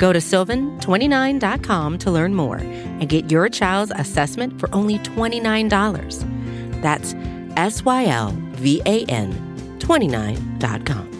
Go to sylvan29.com to learn more and get your child's assessment for only $29. That's S Y L V A N 29.com.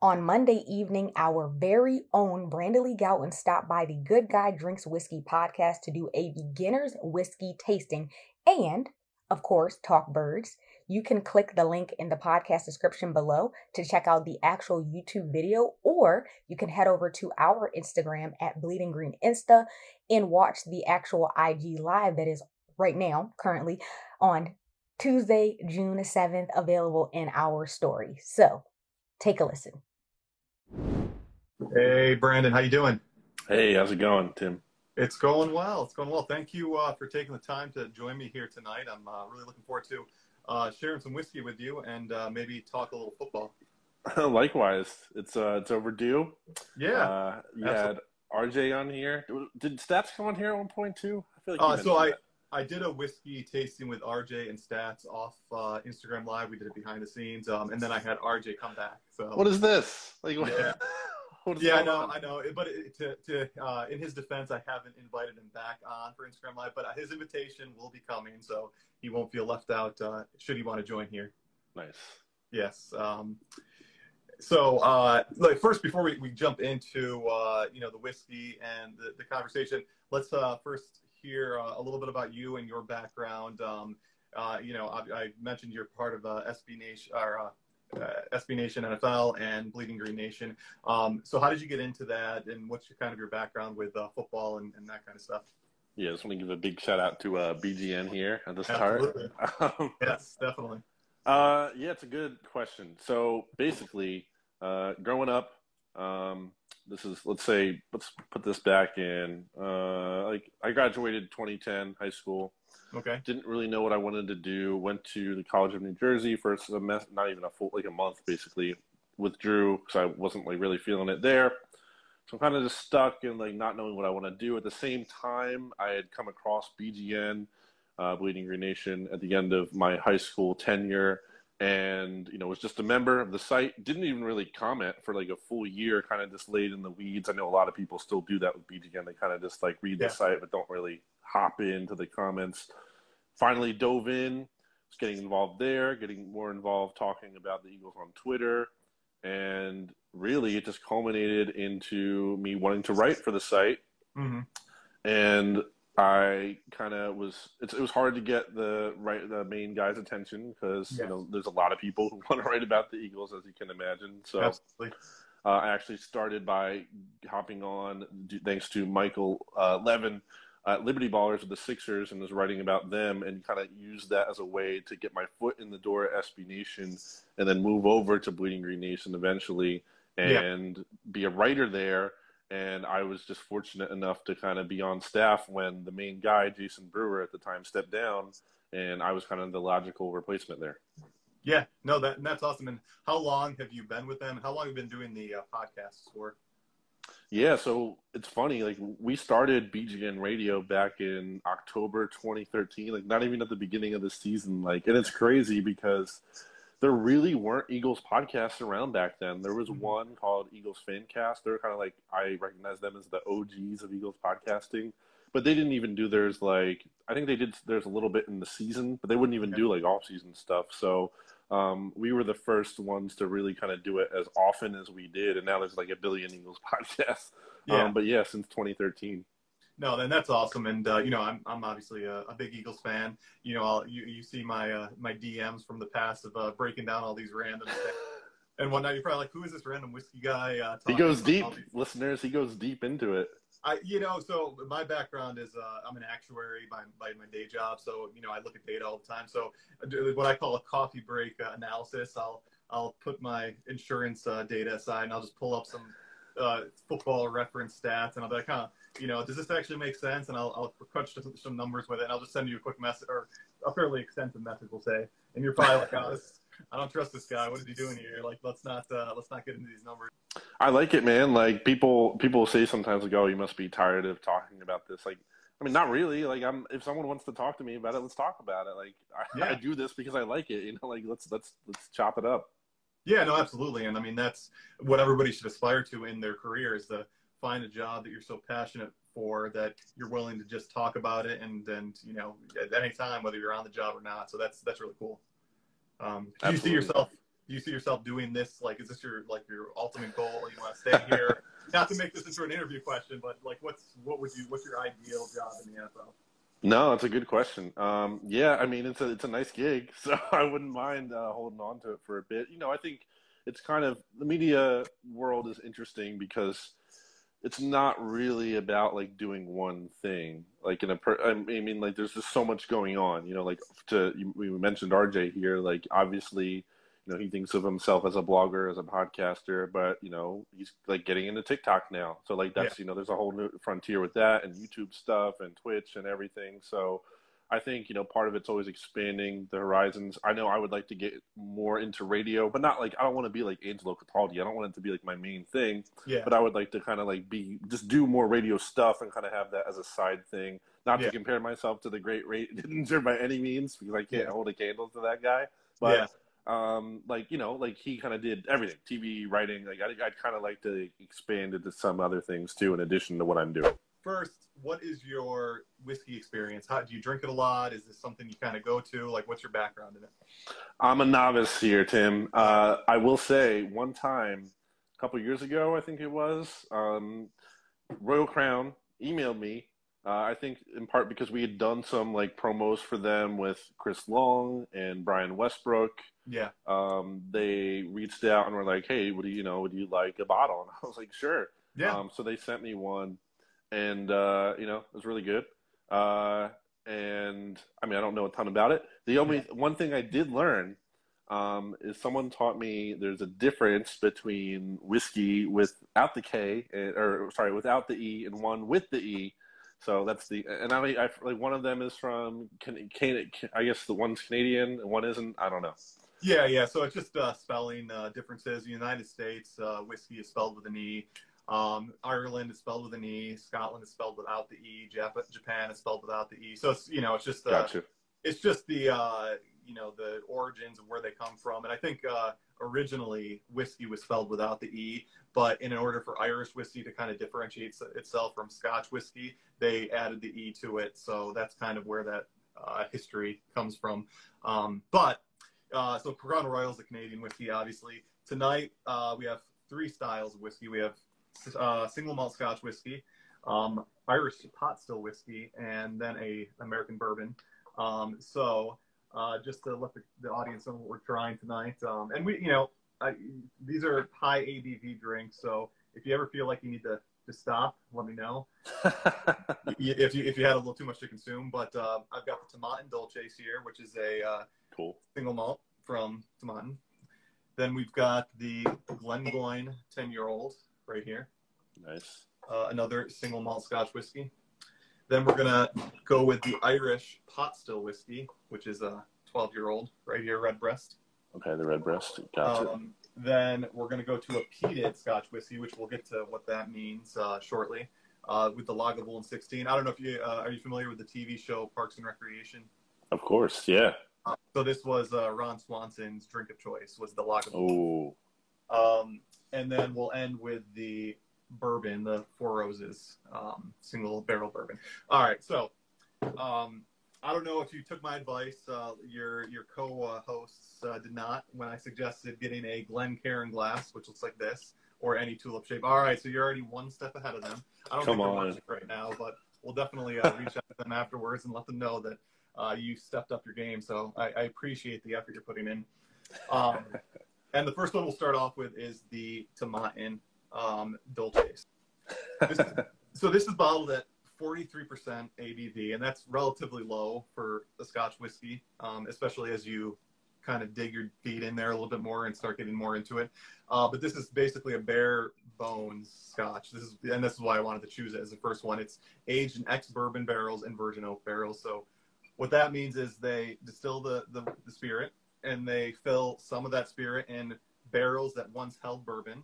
On Monday evening, our very own Brandon Lee Gowton stopped by the Good Guy Drinks Whiskey podcast to do a beginner's whiskey tasting and, of course, talk birds. You can click the link in the podcast description below to check out the actual YouTube video, or you can head over to our Instagram at Bleeding Green Insta and watch the actual IG live that is right now, currently on Tuesday, June 7th, available in our story. So take a listen. Hey, Brandon, how you doing? Hey, how's it going, Tim? It's going well. It's going well. Thank you uh, for taking the time to join me here tonight. I'm uh, really looking forward to uh, sharing some whiskey with you and uh, maybe talk a little football. Likewise, it's uh, it's overdue. Yeah, uh, you had RJ on here. Did Stats come on here at one point too? I feel like so. I that. I did a whiskey tasting with RJ and Stats off Instagram Live. We did it behind the scenes, um, and then I had RJ come back. So what is this? Like, yeah. yeah, I know, on? I know. But to, to uh, in his defense, I haven't invited him back on for Instagram Live, but his invitation will be coming, so he won't feel left out uh, should he want to join here. Nice. Yes. Um, so, uh, like first, before we, we jump into uh, you know the whiskey and the, the conversation, let's uh, first hear uh, a little bit about you and your background. Um, you know, I, I, mentioned you're part of SB Nation or uh, SB Nation NFL and Bleeding Green Nation. Um, so how did you get into that, and what's your kind of your background with uh, football and, and, that kind of stuff? Yeah, I just want to give a big shout out to uh, BGN here at the start. um, yes, definitely. Uh, yeah, it's a good question. So basically, uh, growing up, um, this is let's say let's put this back in uh, like I graduated 2010 high school. Okay. Didn't really know what I wanted to do. Went to the College of New Jersey for a semester, not even a full, like a month basically. Withdrew because I wasn't like really feeling it there. So I'm kind of just stuck in like not knowing what I want to do. At the same time, I had come across BGN, uh, Bleeding Green Nation, at the end of my high school tenure, and you know was just a member of the site. Didn't even really comment for like a full year. Kind of just laid in the weeds. I know a lot of people still do that with BGN. They kind of just like read yeah. the site but don't really hop into the comments. Finally dove in, was getting involved there, getting more involved talking about the Eagles on Twitter. And really, it just culminated into me wanting to write for the site. Mm-hmm. And I kind of was. it was hard to get the right the main guy's attention because yes. you know there's a lot of people who want to write about the Eagles, as you can imagine. So uh, I actually started by hopping on, thanks to Michael uh, Levin, uh, Liberty Ballers with the Sixers and was writing about them and kind of used that as a way to get my foot in the door at SB Nation and then move over to Bleeding Green Nation eventually and yeah. be a writer there. And I was just fortunate enough to kind of be on staff when the main guy, Jason Brewer, at the time stepped down, and I was kind of the logical replacement there. Yeah, no, that that's awesome. And how long have you been with them? How long have you been doing the uh, podcasts for? Yeah, so it's funny. Like we started BGN Radio back in October 2013, like not even at the beginning of the season. Like, and it's crazy because there really weren't Eagles podcasts around back then. There was mm-hmm. one called Eagles Fancast. They're kind of like I recognize them as the OGs of Eagles podcasting, but they didn't even do theirs. Like I think they did theirs a little bit in the season, but they wouldn't even do like off season stuff. So um, we were the first ones to really kind of do it as often as we did, and now there's like a billion Eagles podcasts. Yeah. Um, but yeah, since 2013. No, then that's awesome, and uh, you know I'm I'm obviously a, a big Eagles fan. You know, I'll, you you see my uh, my DMs from the past of uh, breaking down all these random. and one night you're probably like, "Who is this random whiskey guy?" Uh, he goes deep, listeners. He goes deep into it. I, you know, so my background is uh, I'm an actuary by, by my day job. So, you know, I look at data all the time. So, what I call a coffee break uh, analysis, I'll I'll put my insurance uh, data aside and I'll just pull up some uh, football reference stats, and I'll be like, huh, you know, does this actually make sense? And I'll, I'll crunch some numbers with it, and I'll just send you a quick message or a fairly extensive message, we'll say, and you're probably like, oh, this, I don't trust this guy. What is he doing here? Like, let's not uh, let's not get into these numbers. I like it, man. Like people people say sometimes, like, oh, you must be tired of talking about this. Like, I mean, not really. Like, I'm if someone wants to talk to me about it, let's talk about it. Like, I, yeah. I do this because I like it. You know, like let's let's let's chop it up. Yeah, no, absolutely. And I mean, that's what everybody should aspire to in their career is to find a job that you're so passionate for that you're willing to just talk about it and and you know at any time whether you're on the job or not. So that's that's really cool. Um, do you see yourself? Do you see yourself doing this? Like, is this your like your ultimate goal? You want to stay here? Not to make this into an interview question, but like, what's what would you? What's your ideal job in the NFL? No, it's a good question. Um, yeah, I mean, it's a it's a nice gig, so I wouldn't mind uh, holding on to it for a bit. You know, I think it's kind of the media world is interesting because it's not really about like doing one thing. Like in a, per, I mean, like there's just so much going on. You know, like to we mentioned RJ here. Like obviously, you know, he thinks of himself as a blogger, as a podcaster, but you know, he's like getting into TikTok now. So like that's yeah. you know, there's a whole new frontier with that and YouTube stuff and Twitch and everything. So I think you know part of it's always expanding the horizons. I know I would like to get more into radio, but not like I don't want to be like Angelo Cataldi. I don't want it to be like my main thing. Yeah. But I would like to kind of like be just do more radio stuff and kind of have that as a side thing. Not yeah. to compare myself to the great radio by any means because I can't yeah. hold a candle to that guy. But yeah. um, like you know, like he kind of did everything, TV, writing. Like I, I'd kind of like to expand into some other things too, in addition to what I'm doing first, what is your whiskey experience? How do you drink it a lot? Is this something you kind of go to? Like, what's your background in it? I'm a novice here, Tim. Uh, I will say, one time, a couple years ago, I think it was, um, Royal Crown emailed me. Uh, I think in part because we had done some like promos for them with Chris Long and Brian Westbrook. Yeah. Um, they reached out and were like, "Hey, what do you know? Would you like a bottle?" And I was like, "Sure." Yeah. Um, so they sent me one and uh, you know it was really good. Uh, and I mean, I don't know a ton about it. The only one thing I did learn um, is someone taught me there's a difference between whiskey without the K, and, or sorry, without the E, and one with the E. So that's the and I, I like one of them is from can, can, I guess the one's Canadian and one isn't. I don't know. Yeah, yeah. So it's just uh, spelling uh, differences. The United States uh, whiskey is spelled with an E. Um, Ireland is spelled with an E. Scotland is spelled without the E. Jap- Japan is spelled without the E. So it's you know it's just uh, it's just the uh, you know the origins of where they come from. And I think uh, originally whiskey was spelled without the E, but in order for Irish whiskey to kind of differentiate itself from Scotch whiskey, they added the E to it. So that's kind of where that uh, history comes from. Um, but uh, so Crown Royal is the Canadian whiskey, obviously. Tonight uh, we have three styles of whiskey. We have uh, single malt Scotch whiskey, um, Irish pot still whiskey, and then a American bourbon. Um, so uh, just to let the, the, audience know what we're trying tonight, um, and we, you know, I, these are high ABV drinks. So if you ever feel like you need to to stop, let me know. if you if you had a little too much to consume, but uh, I've got the Tomatin Dulces here, which is a uh, cool single malt from Tomatin. Then we've got the Glengoyne 10 year old, right here. Nice. Uh, another single malt Scotch whiskey. Then we're gonna go with the Irish pot still whiskey, which is a 12 year old right here, Redbreast. Okay, the Redbreast. Gotcha. Um, then we're gonna go to a peated Scotch whiskey, which we'll get to what that means uh, shortly. Uh, with the Lagavulin 16. I don't know if you uh, are you familiar with the TV show Parks and Recreation. Of course, yeah. Uh, so this was uh, Ron Swanson's drink of choice was the Lagavulin. Oh. Um, and then we'll end with the bourbon, the Four Roses um, single barrel bourbon. All right, so um, I don't know if you took my advice. Uh, your your co-hosts uh, did not when I suggested getting a Glencairn glass, which looks like this, or any tulip shape. All right, so you're already one step ahead of them. I don't Come think they're watching right now, but we'll definitely uh, reach out to them afterwards and let them know that uh, you stepped up your game. So I, I, appreciate the effort you're putting in. Um, and the first one we'll start off with is the Tomatin um, is, so this is bottled at 43% ABV, and that's relatively low for a Scotch whiskey, um, especially as you kind of dig your feet in there a little bit more and start getting more into it. Uh, but this is basically a bare bones scotch. This is, and this is why I wanted to choose it as the first one. It's aged in ex bourbon barrels and virgin oak barrels. So what that means is they distill the, the, the spirit and they fill some of that spirit in barrels that once held bourbon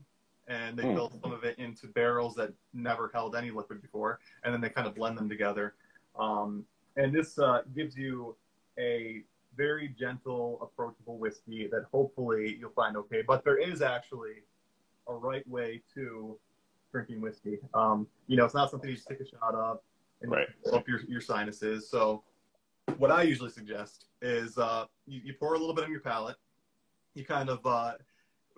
and they mm. fill some of it into barrels that never held any liquid before and then they kind of blend them together um, and this uh, gives you a very gentle approachable whiskey that hopefully you'll find okay but there is actually a right way to drinking whiskey um, you know it's not something you just take a shot of and right. up your, your sinuses so what I usually suggest is uh, you, you, pour a little bit on your palate. You kind of uh,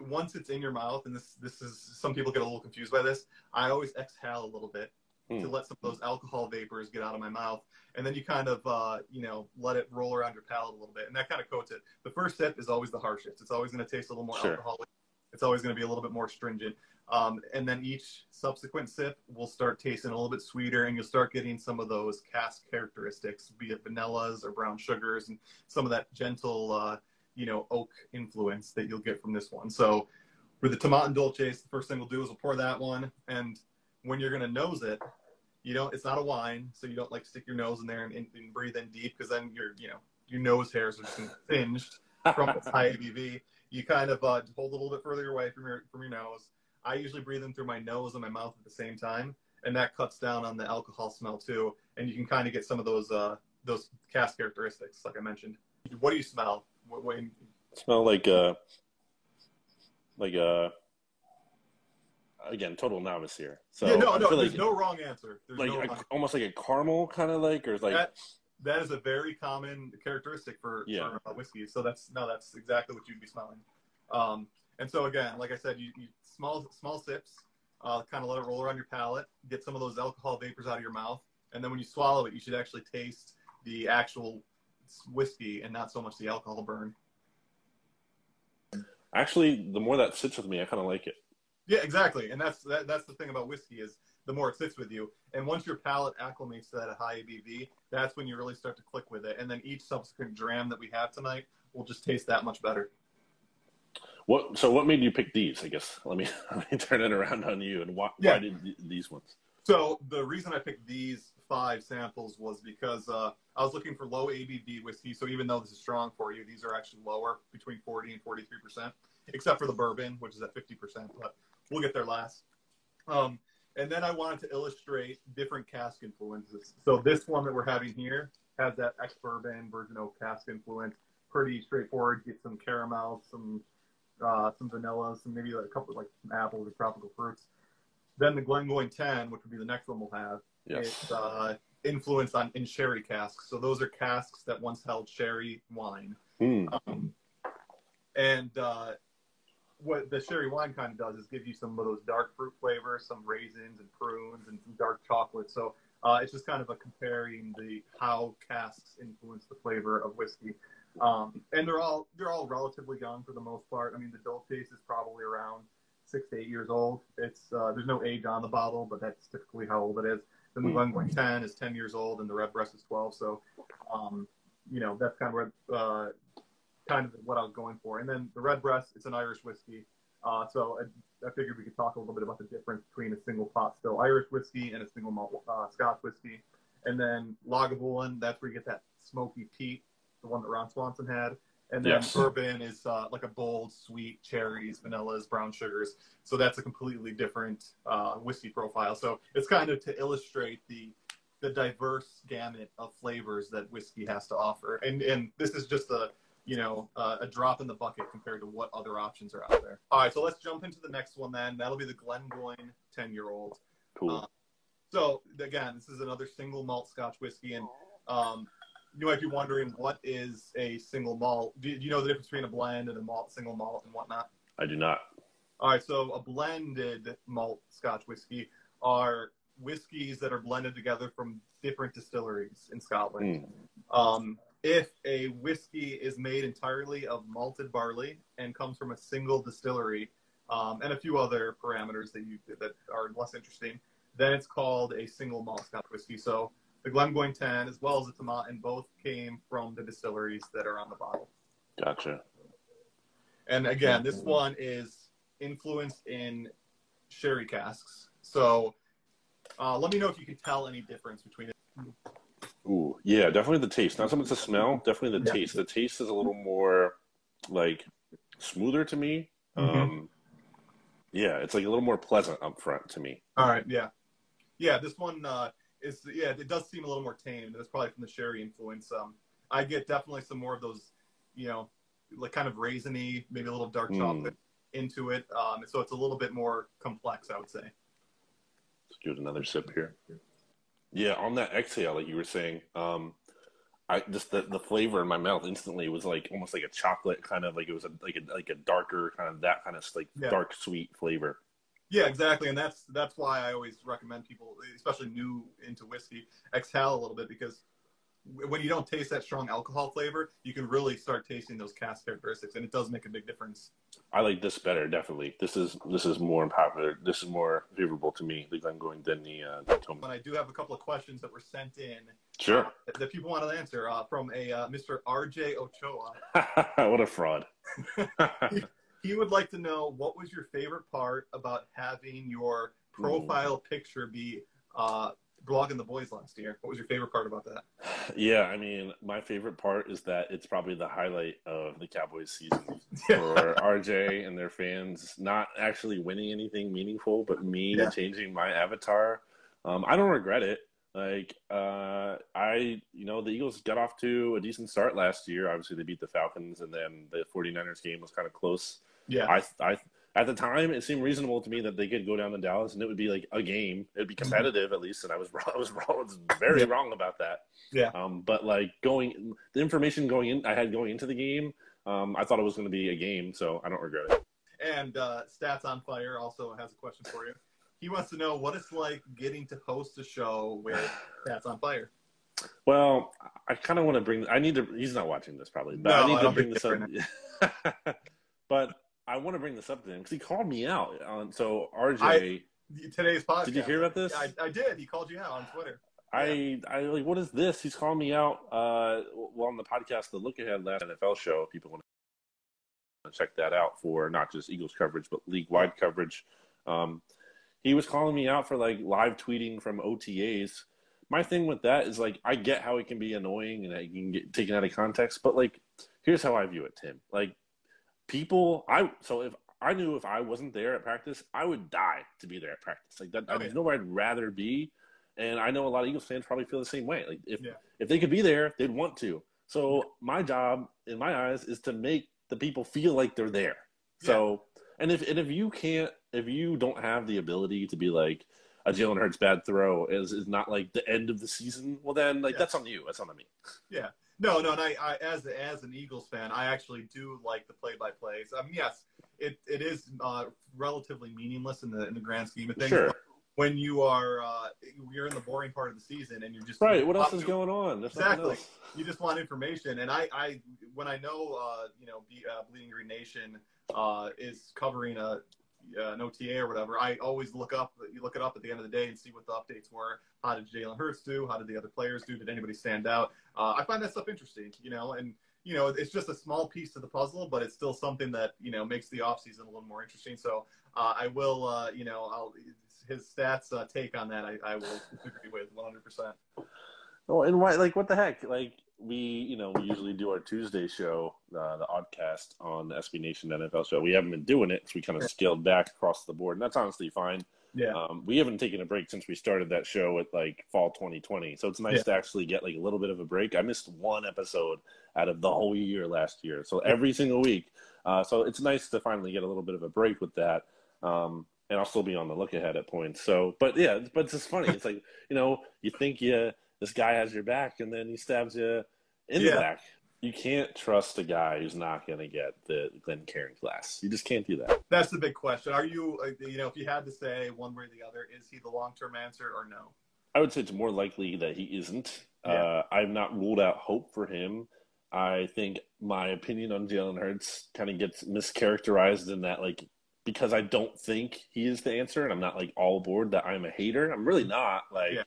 once it's in your mouth, and this this is some people get a little confused by this. I always exhale a little bit mm. to let some of those alcohol vapors get out of my mouth, and then you kind of uh, you know let it roll around your palate a little bit, and that kind of coats it. The first sip is always the harshest. It's always going to taste a little more sure. alcoholic. It's always going to be a little bit more stringent. Um, and then each subsequent sip will start tasting a little bit sweeter, and you'll start getting some of those cask characteristics, be it vanillas or brown sugars, and some of that gentle, uh, you know, oak influence that you'll get from this one. So, for the Tomatin dolce, the first thing we'll do is we'll pour that one, and when you're gonna nose it, you know, it's not a wine, so you don't like stick your nose in there and, and, and breathe in deep because then your, you know, your nose hairs are just singed from its high ABV. You kind of uh, hold a little bit further away from your from your nose I usually breathe in through my nose and my mouth at the same time, and that cuts down on the alcohol smell too. And you can kind of get some of those uh, those cask characteristics, like I mentioned. What do you smell? What, what smell like uh, like uh, again, total novice here. So yeah, no, no, there's like, no wrong answer. There's like no a, almost like a caramel kind of like, or like that, that is a very common characteristic for, yeah. for uh, whiskey. So that's no, that's exactly what you'd be smelling. Um, and so again, like I said, you, you small small sips, uh, kind of let it roll around your palate, get some of those alcohol vapors out of your mouth, and then when you swallow it, you should actually taste the actual whiskey and not so much the alcohol burn. Actually, the more that sits with me, I kind of like it. Yeah, exactly, and that's that, that's the thing about whiskey is the more it sits with you, and once your palate acclimates to that high ABV, that's when you really start to click with it, and then each subsequent dram that we have tonight will just taste that much better. What? So, what made you pick these? I guess let me let me turn it around on you. And why, yeah. why did these ones? So, the reason I picked these five samples was because uh, I was looking for low ABV whiskey. So, even though this is strong for you, these are actually lower, between 40 and 43 percent, except for the bourbon, which is at 50 percent. But we'll get there last. Um, and then I wanted to illustrate different cask influences. So, this one that we're having here has that ex bourbon virgin oak cask influence. Pretty straightforward. Get some caramel, some uh, some vanilla, some maybe like a couple like some apples or tropical fruits. Then the Glengoyne 10, which would be the next one we'll have, yes. it's uh, influenced on in sherry casks. So those are casks that once held sherry wine. Mm. Um, and uh, what the sherry wine kind of does is give you some of those dark fruit flavors, some raisins and prunes, and some dark chocolate. So uh, it's just kind of a comparing the how casks influence the flavor of whiskey. Um, and they're all they're all relatively young for the most part. I mean, the Dolce is probably around six to eight years old. It's uh, there's no age on the bottle, but that's typically how old it is. The hmm. Glengoyne 10 is 10 years old, and the Redbreast is 12. So, um, you know, that's kind of what uh, kind of what I was going for. And then the Redbreast, it's an Irish whiskey. Uh, so I, I, figured we could talk a little bit about the difference between a single pot still Irish whiskey and a single malt uh, Scotch whiskey. And then Lagavulin, that's where you get that smoky peat the one that Ron Swanson had. And then yes. bourbon is uh, like a bold, sweet cherries, vanillas, brown sugars. So that's a completely different uh, whiskey profile. So it's kind of to illustrate the the diverse gamut of flavors that whiskey has to offer. And and this is just a you know uh, a drop in the bucket compared to what other options are out there. All right, so let's jump into the next one then. That'll be the Glengoyne ten year old. Cool. Uh, so again, this is another single malt Scotch whiskey, and um, you might be wondering what is a single malt. Do you know the difference between a blend and a malt, single malt, and whatnot? I do not. All right, so a blended malt Scotch whiskey are whiskeys that are blended together from different distilleries in Scotland. Mm. Um, if a whiskey is made entirely of malted barley and comes from a single distillery, um, and a few other parameters that you that are less interesting, then it's called a single malt Scotch whiskey. So the Glengoyne 10 as well as the Tomatin both came from the distilleries that are on the bottle. Gotcha. And again, this one is influenced in sherry casks. So uh, let me know if you can tell any difference between it. Ooh, yeah, definitely the taste. Not so much the smell, definitely the Yeah. taste. The taste is a little more like smoother to me. Mhm. Um, yeah, it's like a little more pleasant up front to me. All right, yeah, yeah. This one uh, yeah, it does seem a little more tame. That's probably from the sherry influence. Um, I get definitely some more of those, you know, like kind of raisiny, maybe a little dark Mm. chocolate into it. Um, so it's a little bit more complex, I would say. Let's give it another sip here. Yeah, on that exhale, like you were saying, um, I just the, the flavor in my mouth instantly was like almost like a chocolate kind of like it was a, like a like a darker kind of that kind of like Yeah. dark sweet flavor. Yeah, exactly, and that's that's why I always recommend people, especially new into whiskey, exhale a little bit because when you don't taste that strong alcohol flavor, you can really start tasting those cask characteristics, and it does make a big difference. I like this better, definitely. This is this is more popular. This is more favorable to me, the Glengoyne than the uh, Tome. But I do have a couple of questions that were sent in Sure. uh, that people wanted to answer uh, from a uh, Mr. RJ Ochoa. what a fraud. He would like to know what was your favorite part about having your profile picture be uh, blogging the boys last year. What was your favorite part about that? yeah, I mean, my favorite part is that it's probably the highlight of the Cowboys season for RJ and their fans not actually winning anything meaningful, but me Yeah. changing my avatar. Um, I don't regret it. Like, uh, I, you know, the Eagles got off to a decent start last year. Obviously, they beat the Falcons, and then the 49ers game was kind of close. Yeah, I, I, at the time, it seemed reasonable to me that they could go down to Dallas and it would be like a game. It'd be competitive at least, and I was wrong. I was wrong. I was very Yeah. wrong about that. Yeah. Um, but like going, the information going in, I had going into the game, um, I thought it was going to be a game, so I don't regret it. and uh, Stats on Fire also has a question for you. He wants to know what it's like getting to host a show with Stats on Fire. Well, I kind of want to bring. I need to. He's not watching this probably, but No, I need I to don't bring think this up. but I want to bring this up to him because he called me out on. So RJ, I- Today's podcast. Did you hear about this? I, I did. He called you out on Twitter. I, I like, what is this? He's calling me out. Uh, well, on the podcast, the Look Ahead last NFL show. if People want to check that out for not just Eagles coverage, but league wide coverage. Um, he was calling me out for like live tweeting from OTAs. My thing with that is like, I get how it can be annoying and you can get taken out of context, but like, here's how I view it, Tim. Like, people, I so if I knew if I wasn't there at practice, I would die to be there at practice. Like that, Oh, there's yeah. nowhere I'd rather be. And I know a lot of Eagles fans probably feel the same way. Like if Yeah. if they could be there, they'd want to. So my job, in my eyes, is to make the people feel like they're there. So and if and if you can't, if you don't have the ability to be like a Jalen Hurts bad throw is is not like the end of the season, well then like Yeah. that's on you. That's on me. No, no, and I, I as as an Eagles fan, I actually do like the play-by-plays. I mean, yes, it, it is uh, relatively meaningless in the in the grand scheme of things. Sure. When you are uh, you're in the boring part of the season and you're just Right. What else is going on? There's Exactly. you just want information and i i when i know uh you know Be, uh, bleeding green nation uh is covering a uh, an ota or whatever i always look up you look it up at the end of the day and see what the updates were. How did jalen hurts do? How did the other players do? Did anybody stand out? Uh, i find that stuff interesting you know and you know it's just a small piece to the puzzle but it's still something that you know makes the offseason a little more interesting. So uh, i will uh, you know i'll his stats uh, take on that I, I will agree with 100% Well, and why? Like, what the heck? Like, we, you know, we usually do our Tuesday show, uh, the Oddcast on the SB Nation NFL show. We haven't been doing it, so we kind of scaled back across the board, and that's honestly fine. yeah Um, we haven't taken a break since we started that show at like fall 2020, so it's nice Yeah. to actually get like a little bit of a break. I missed one episode out of the whole year last year, so every single week. Uh, so it's nice to finally get a little bit of a break with that. Um, and I'll still be on the look ahead at points. So, but yeah, but it's just funny. It's like you know, you think you this guy has your back, and then he stabs you in Yeah. the back. You can't trust a guy who's not going to get the Glencairn glass. You just can't do that. That's the big question. Are you, you know, if you had to say one way or the other, is he the long term answer or no? I would say it's more likely that he isn't. Yeah. Uh, I've not ruled out hope for him. I think my opinion on Jalen Hurts kind of gets mischaracterized in that, like, because I don't think he is the answer, and I'm not like all aboard that I'm a hater. I'm really not. Like, Yeah.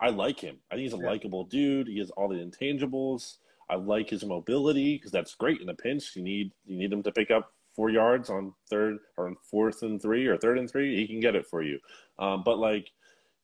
I like him. I think he's a Yeah. likable dude. He has all the intangibles. I like his mobility because that's great in a pinch. You need you need him to pick up four yards on third or on fourth and three or third and three. He can get it for you, um, but like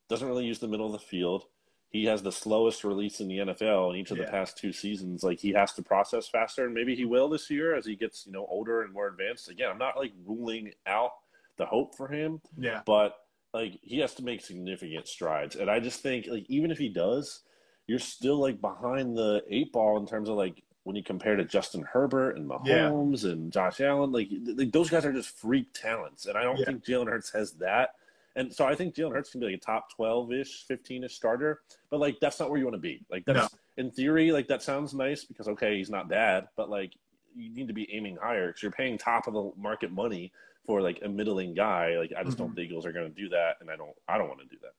doesn't really use the middle of the field. He has the slowest release in the NFL in each of yeah. the past two seasons. Like he has to process faster, and maybe he will this year as he gets you know older and more advanced. Again, I'm not like ruling out the hope for him. Yeah, but like he has to make significant strides, and I just think like even if he does, you're still like behind the eight ball in terms of like when you compare to Justin Herbert and Mahomes yeah. and Josh Allen, like, like, those guys are just freak talents, and I don't yeah. think Jalen Hurts has that. And so I think Jalen Hurts can be like a top twelve ish, fifteen ish starter, but like that's not where you want to be. Like that's no. in theory, like that sounds nice because okay, he's not bad, but like you need to be aiming higher because you're paying top of the market money for like a middling guy. Like I just mm-hmm. don't think Eagles are going to do that, and I don't I don't want to do that.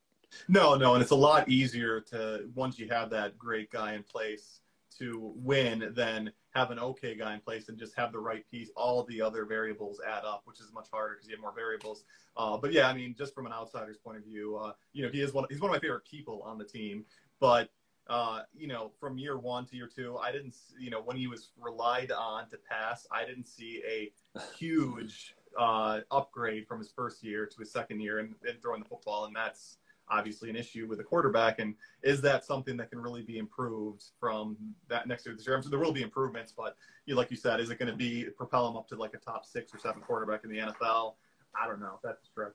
No, no, and it's a lot easier to once you have that great guy in place to win than have an okay guy in place and just have the right piece. All the other variables add up, which is much harder because you have more variables. Uh, but yeah, I mean, just from an outsider's point of view, uh, you know, he is one. He's one of my favorite people on the team. But uh, you know, from year one to year two, I didn't, you know, when he was relied on to pass, I didn't see a huge uh, upgrade from his first year to his second year and, and throwing the football, and that's obviously an issue with a quarterback. And is that something that can really be improved from that next year? This year, so there will be improvements, but you, like you said, is it going to be propel him up to like a top six or seven quarterback in the NFL? I don't know. That's true.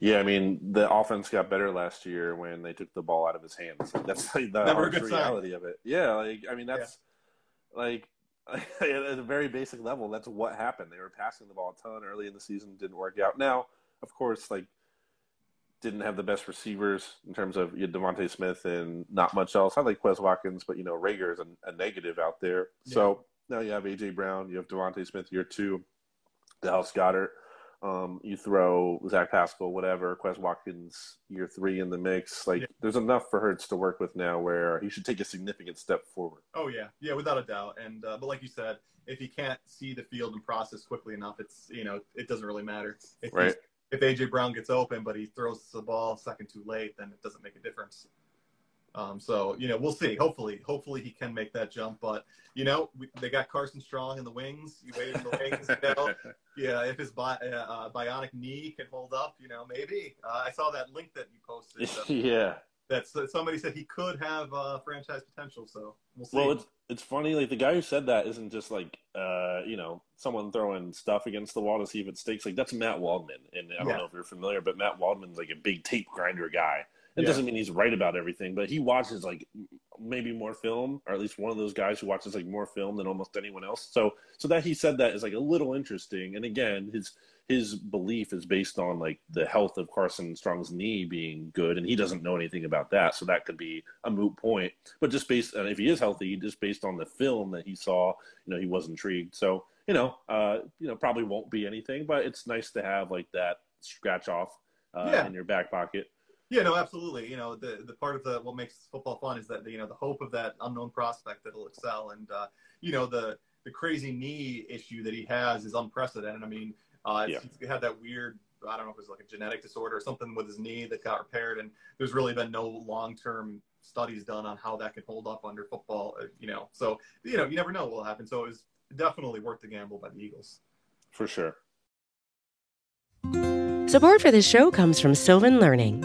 Yeah, I mean the offense got better last year when they took the ball out of his hands. That's like the reality sign. of it. Yeah, like I mean that's yeah. like at a very basic level, that's what happened. They were passing the ball a ton early in the season, didn't work out. Now, of course, like didn't have the best receivers in terms of you DeVonta Smith and not much else. I like Quez Watkins, but you know Reagor is a, a negative out there. Yeah. So now you have AJ Brown, you have DeVonta Smith year two, Dallas Goedert. Um, you throw Zach Pascal, whatever, Quez Watkins year three in the mix. Like, yeah. there's enough for Hurts to work with now where he should take a significant step forward. Oh yeah, yeah, without a doubt. And uh, but like you said, if he can't see the field and process quickly enough, it's you know it doesn't really matter. If right if AJ Brown gets open, but he throws the ball second too late, then it doesn't make a difference. Um, so you know, we'll see. Hopefully, hopefully he can make that jump. But you know, we, they got Carson Strong in the wings. You in the wings. You know, yeah. If his bi- uh, bionic knee can hold up, you know, maybe. Uh, I saw that link that you posted. So yeah. That's somebody said he could have uh, franchise potential. So we'll see. Well, it's it's funny. Like the guy who said that isn't just like uh, you know someone throwing stuff against the wall to see if it sticks. Like that's Matt Waldman, and I don't yeah. know if you're familiar, but Matt Waldman's like a big tape grinder guy. It yeah. doesn't mean he's right about everything, but he watches like maybe more film, or at least one of those guys who watches like more film than almost anyone else. So, so that he said that is like a little interesting. And again, his his belief is based on like the health of Carson Strong's knee being good, and he doesn't know anything about that, so that could be a moot point. But just based, on if he is healthy, just based on the film that he saw, you know, he was intrigued. So, you know, uh, you know, probably won't be anything, but it's nice to have like that scratch off uh, yeah. in your back pocket. Yeah, no, absolutely. You know, the the part of the what makes football fun is that you know the hope of that unknown prospect that'll excel, and uh, you know the the crazy knee issue that he has is unprecedented. I mean, uh, yeah. he had that weird I don't know if it was like a genetic disorder or something with his knee that got repaired, and there's really been no long term studies done on how that can hold up under football. Uh, you know, so you know you never know what will happen. So it was definitely worth the gamble by the Eagles. For sure. Support for this show comes from Sylvan Learning.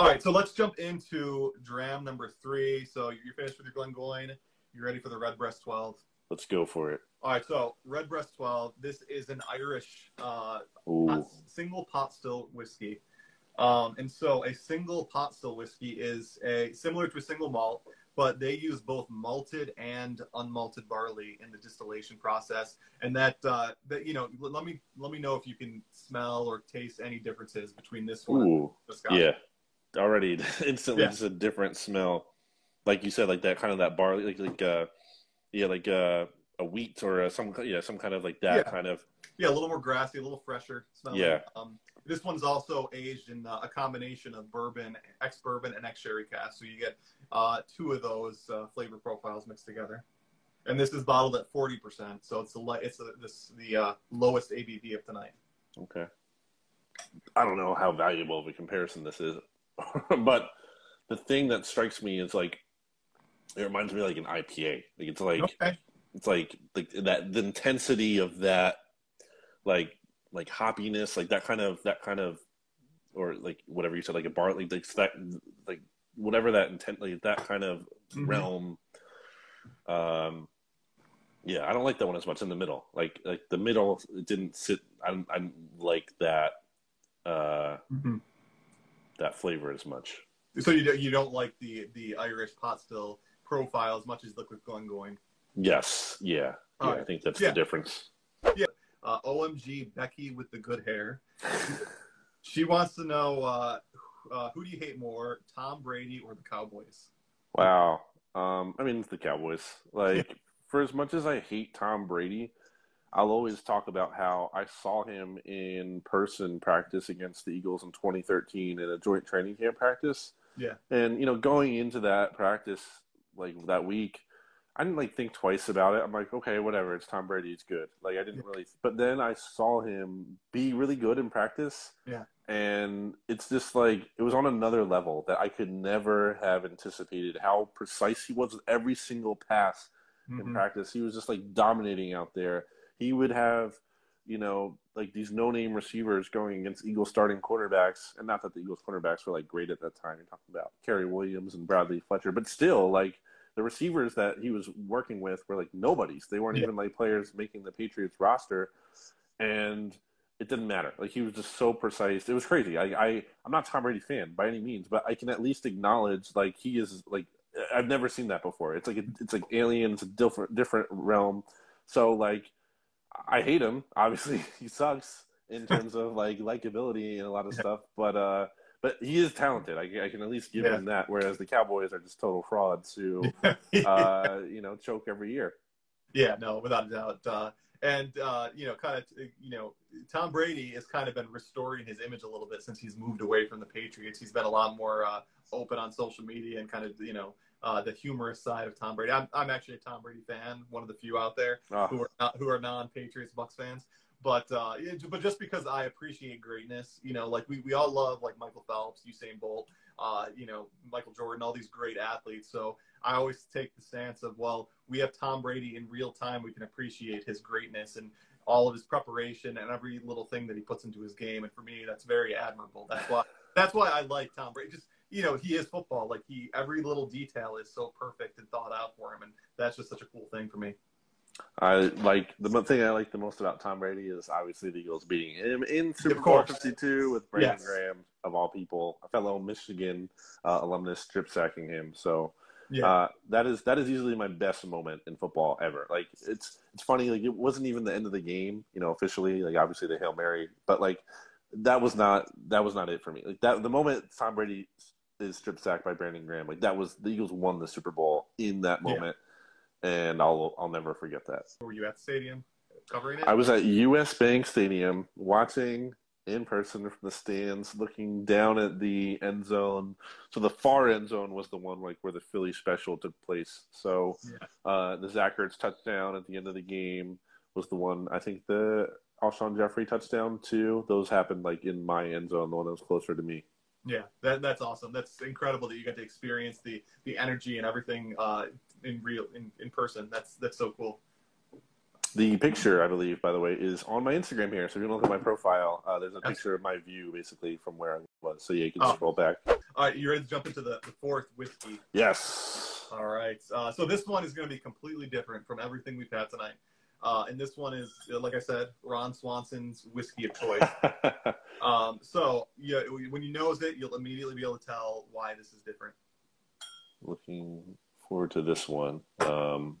All right, so let's jump into dram number three. So you're finished with your Glengoyne. You're ready for the Redbreast 12. Let's go for it. All right, so Redbreast 12. This is an Irish uh, pot, single pot still whiskey. Um, and so a single pot still whiskey is a similar to a single malt, but they use both malted and unmalted barley in the distillation process. And that that you know, let me let me know if you can smell or taste any differences between this one. Ooh. and the Scotch. Yeah. Already instantly Yeah. just a different smell. Like you said, like that kind of that barley like like uh yeah, like uh a wheat or a, some yeah, some kind of like that Yeah. kind of Yeah, a little more grassy, a little fresher smelling. Yeah. Um, this one's also aged in uh, a combination of bourbon, ex bourbon, and ex sherry cask. So you get uh, two of those uh, flavor profiles mixed together. And this is bottled at forty percent, so it's the li- it's the, this the uh, lowest ABV of tonight. Okay. I don't know how valuable of a comparison this is, but the thing that strikes me is like it reminds me of like an IPA. Like it's like Okay. it's like like that the intensity of that like like hoppiness, like that kind of that kind of or like whatever you said, like a barley, like that like whatever that intent like that kind of Mhm. realm. Um, yeah, I don't like that one as much in the middle. Like like the middle, it didn't sit. I I like that uh Mhm. That flavor as much. So you don't, you don't like the the Irish pot still profile as much as Liquid Glengoyne. Yes, yeah, yeah. All I think that's Yeah. the difference. Yeah. Uh, OMG Becky with the good hair. she wants to know uh, uh, who do you hate more, Tom Brady or the Cowboys? Wow. Um, I mean, it's the Cowboys. Like, for as much as I hate Tom Brady, I'll always talk about how I saw him in person practice against the Eagles in 2013 in a joint training camp practice. Yeah. And, you know, going into that practice, like that week, I didn't like think twice about it. I'm like, okay, whatever. It's Tom Brady. It's good. Like, I didn't really, but then I saw him be really good in practice. Yeah. And it's just like, it was on another level that I could never have anticipated how precise he was with every single pass in Mhm. practice. He was just like dominating out there. He would have, you know, like these no name receivers going against Eagles starting quarterbacks. And not that the Eagles quarterbacks were like great at that time. You're talking about Cary Williams and Bradley Fletcher, but still, like the receivers that he was working with were like nobodies. They weren't Yeah. even like players making the Patriots roster. And it didn't matter. Like he was just so precise. It was crazy. I, I I'm not Tom Brady fan by any means, but I can at least acknowledge like he is like I've never seen that before. It's like a, it's like aliens, a different different realm. So like I hate him. Obviously, he sucks in terms of like likability and a lot of stuff. But uh, but he is talented. I, I can at least give Yeah. him that. Whereas the Cowboys are just total frauds who uh, you know choke every year. Yeah, no, without a doubt. Uh, and uh, you know, kind of, you know, Tom Brady has kind of been restoring his image a little bit since he's moved away from the Patriots. He's been a lot more uh, open on social media and kind of, you know, uh, the humorous side of Tom Brady. I'm, I'm actually a Tom Brady fan, one of the few out there Oh, who are not, who are non-Patriots Bucks fans. But uh, but just because I appreciate greatness, you know, like we, we all love like Michael Phelps, Usain Bolt, uh, you know, Michael Jordan, all these great athletes. So I always take the stance of, well, we have Tom Brady in real time. We can appreciate his greatness and all of his preparation and every little thing that he puts into his game. And for me, that's very admirable. That's why that's why I like Tom Brady. Just you know, he is football. Like he, every little detail is so perfect and thought out for him, and that's just such a cool thing for me. I like the thing I like the most about Tom Brady is obviously the Eagles beating him in Super Of Bowl 52 with Brandon Yes. Graham of all people, a fellow Michigan uh, alumnus strip sacking him. So Yeah. uh, that is that is easily my best moment in football ever. Like it's it's funny like it wasn't even the end of the game, you know, officially. Like obviously the hail mary, but like that was not that was not it for me. Like that the moment Tom Brady is strip sacked by Brandon Graham, like that was the Eagles won the Super Bowl in that Yeah. moment, and I'll I'll never forget that. Were you at the stadium? covering it? I was at US Bank Stadium watching in person from the stands, looking down at the end zone. So the far end zone was the one like where the Philly special took place. So Yeah. uh, the Zach Ertz touchdown at the end of the game was the one. I think the Alshon Jeffery touchdown too. Those happened like in my end zone, the one that was closer to me. Yeah, that, that's awesome. That's incredible that you got to experience the the energy and everything uh, in real in, in person. That's that's so cool. The picture, I believe, by the way, is on my Instagram here. So if you look at my profile, uh, there's a picture of my view basically from where I was. So yeah, you can Oh. scroll back. All right, you're ready to jump into the, the fourth whiskey? Yes. All right. Uh, so this one is going to be completely different from everything we've had tonight. Uh, and this one is, uh, like I said, Ron Swanson's whiskey of choice. um, so yeah, when you nose it, you'll immediately be able to tell why this is different. Looking forward to this one. Um,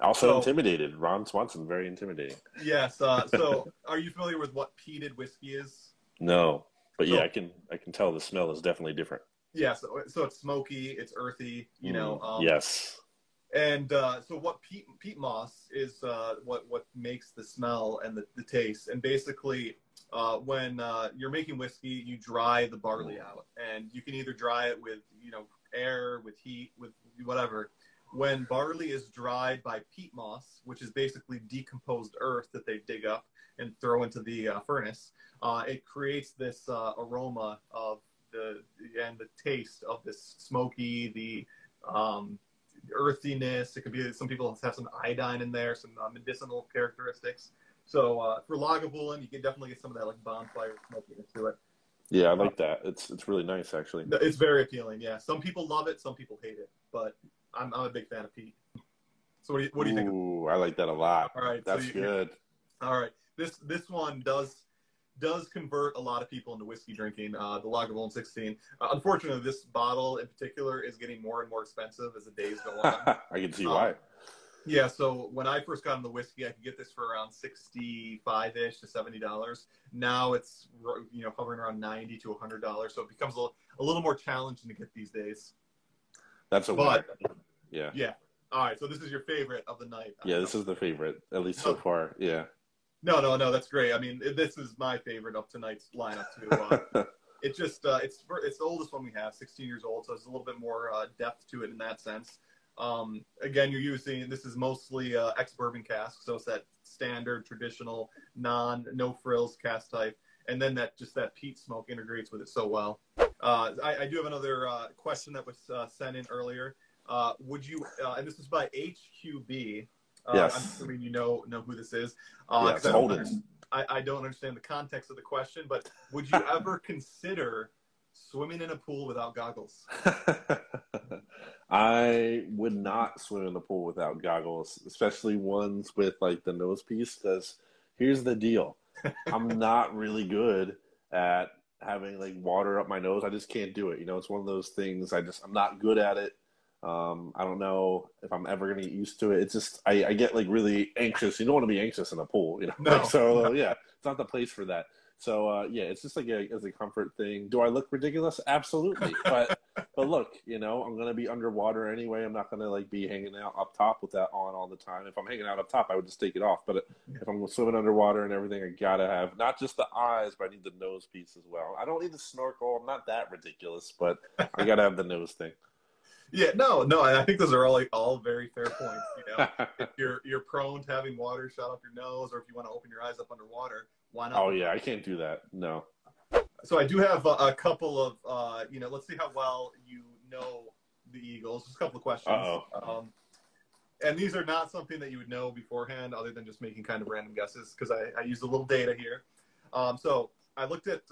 also So- intimidated. Ron Swanson, very intimidating. Yes. Uh, so are you familiar with what peated whiskey is? No, but yeah, I can I can tell the smell is definitely different. Yeah. So, so it's smoky, it's earthy, you know. Mm, Um, yes. And uh, so what peat, peat moss is uh, what what makes the smell and the, the taste. And basically, uh, when uh, you're making whiskey, you dry the barley out, and you can either dry it with you know air, with heat, with whatever. When barley is dried by peat moss, which is basically decomposed earth that they dig up and throw into the uh, furnace, uh, it creates this uh, aroma of the and the taste of this smoky, the um, earthiness. It could be some people have some iodine in there, some uh, medicinal characteristics. So uh, for Lagavulin, you can definitely get some of that like bonfire smokiness to it. Yeah, I like that. It's it's really nice actually. It's very appealing. Yeah, some people love it, some people hate it, but I'm, I'm a big fan of peat. So what do you what do you think? Ooh, I like that a lot. All right, so That's you- good. All right, this this one does does convert a lot of people into whiskey drinking. Uh, the Lagavulin 16. Uh, unfortunately, this bottle in particular is getting more and more expensive as the days go on. I can see Um, why. Yeah, so when I first got into whiskey, I could get this for around sixty-five ish to seventy dollars. Now it's you know hovering around ninety to hundred dollars, so it becomes a, a little more challenging to get these days. That's a but-. Yeah. Yeah. All right, so this is your favorite of the night. Yeah, this is the favorite, at least so far. Yeah. No, no, no. That's great. I mean, this is my favorite of tonight's lineup too. Uh, it just uh, it's it's the oldest one we have, 16 years old, so it's a little bit more uh, depth to it in that sense. Um, again, you're using this is mostly uh, ex bourbon cask, so it's that standard traditional non no frills cask type, and then that just that peat smoke integrates with it so well. Uh, I, I do have another uh, question that was uh, sent in earlier. Uh, would you? Uh, and this is by HQB. Uh, Yes. I'm assuming you know know who this is. Uh, Yeah, 'cause it's I Holden. I, I don't understand the context of the question, but would you ever consider swimming in a pool without goggles? I would not swim in the pool without goggles, especially ones with like the nose piece. Because here's the deal: I'm not really good at having like water up my nose. I just can't do it. You know, it's one of those things. I just I'm not good at it. Um, I don't know if I'm ever gonna get used to it. It's just I, I get like really anxious. You don't want to be anxious in a pool, you know. No. so yeah, it's not the place for that. So uh, yeah, it's just like a as a comfort thing. Do I look ridiculous? Absolutely, but but look, you know, I'm gonna be underwater anyway. I'm not gonna like be hanging out up top with that on all the time. If I'm hanging out up top, I would just take it off. But if I'm swimming underwater and everything, I gotta have not just the eyes, but I need the nose piece as well. I don't need the snorkel. I'm not that ridiculous, but I gotta have the nose thing. Yeah, no, no. I think those are all like all very fair points. You know, if you're you're prone to having water shot up your nose, or if you want to open your eyes up underwater, why not? oh yeah, I can't do that. No. So I do have a, a couple of, uh, you know, let's see how well you know the Eagles. Just a couple of questions. Uh-oh. Um, and these are not something that you would know beforehand, other than just making kind of random guesses, because I, I used a little data here. Um, so I looked at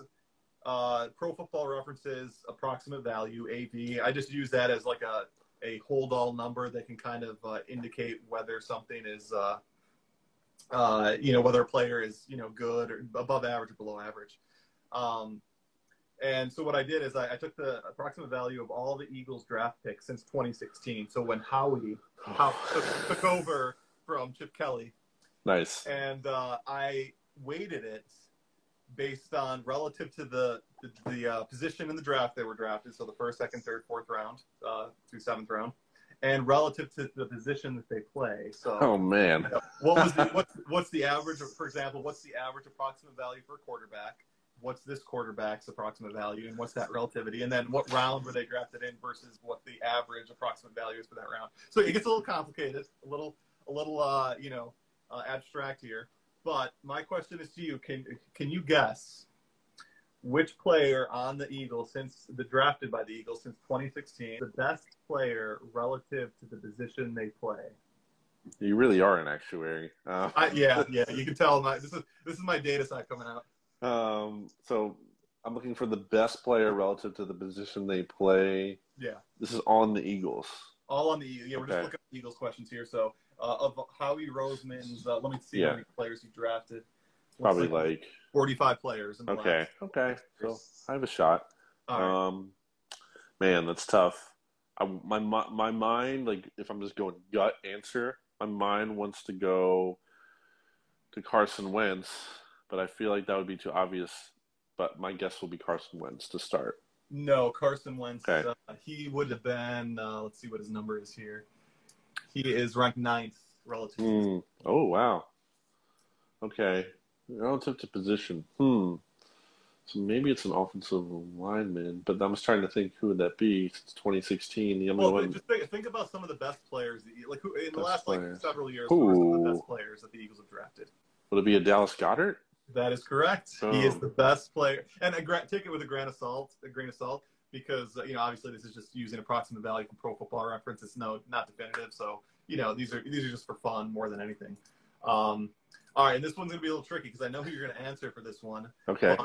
uh, Pro Football References approximate value (AV). I just use that as like a a hold all number that can kind of uh, indicate whether something is, uh, uh, you know, whether a player is you know good or above average or below average. Um, and so what I did is I, I took the approximate value of all the Eagles draft picks since 2016. So when Howie, Howie took, took over from Chip Kelly, Nice. and uh, I weighted it based on relative to the the, the uh, position in the draft they were drafted. So the first, second, third, fourth round uh, through seventh round, and relative to the position that they play. So, Oh man. what was the, what's what's the average? Of, for example, what's the average approximate value for a quarterback? What's this quarterback's approximate value, and what's that relativity? And then what round were they drafted in versus what the average approximate value is for that round? So it gets a little complicated, a little a little uh, you know uh, abstract here. But my question is to you: Can can you guess which player on the Eagles since the drafted by the Eagles since 2016 the best player relative to the position they play? You really are an actuary. Uh, I, yeah, yeah, you can tell my this is this is my data set coming out. um, so I'm looking for the best player relative to the position they play. Yeah, This is on the Eagles. all on the yeah. We're just looking at the Eagles questions here. So uh, of Howie Roseman's, uh, let me see Yeah. how many players he drafted. Looks Probably like 45 players. Okay, okay. So I have a shot. Right. Um, man, that's tough. I, my my mind, like if I'm just going gut answer, my mind wants to go to Carson Wentz, but I feel like that would be too obvious. But my guess will be Carson Wentz to start. No, Carson Wentz. Okay. Uh, he would have been. Uh, let's see what his number is here. He is ranked ninth relative. to Hmm. Oh wow. Okay, relative to position. Hmm. So maybe it's an offensive lineman, but I'm just trying to think who would that be since 2016. The only Well, one. just think, think about some of the best players, like who, in the Best last like several years. Who are some of the best players that the Eagles have drafted? Would it be a Dallas Goedert? That is correct. He is Oh. the best player, and a take it with a grain of salt. A grain of salt, because uh, you know obviously this is just using approximate value from Pro Football Reference. It's no not definitive, so you know these are these are just for fun more than anything. Um, all right, and this one's gonna be a little tricky because I know who you're gonna answer for this one. Okay.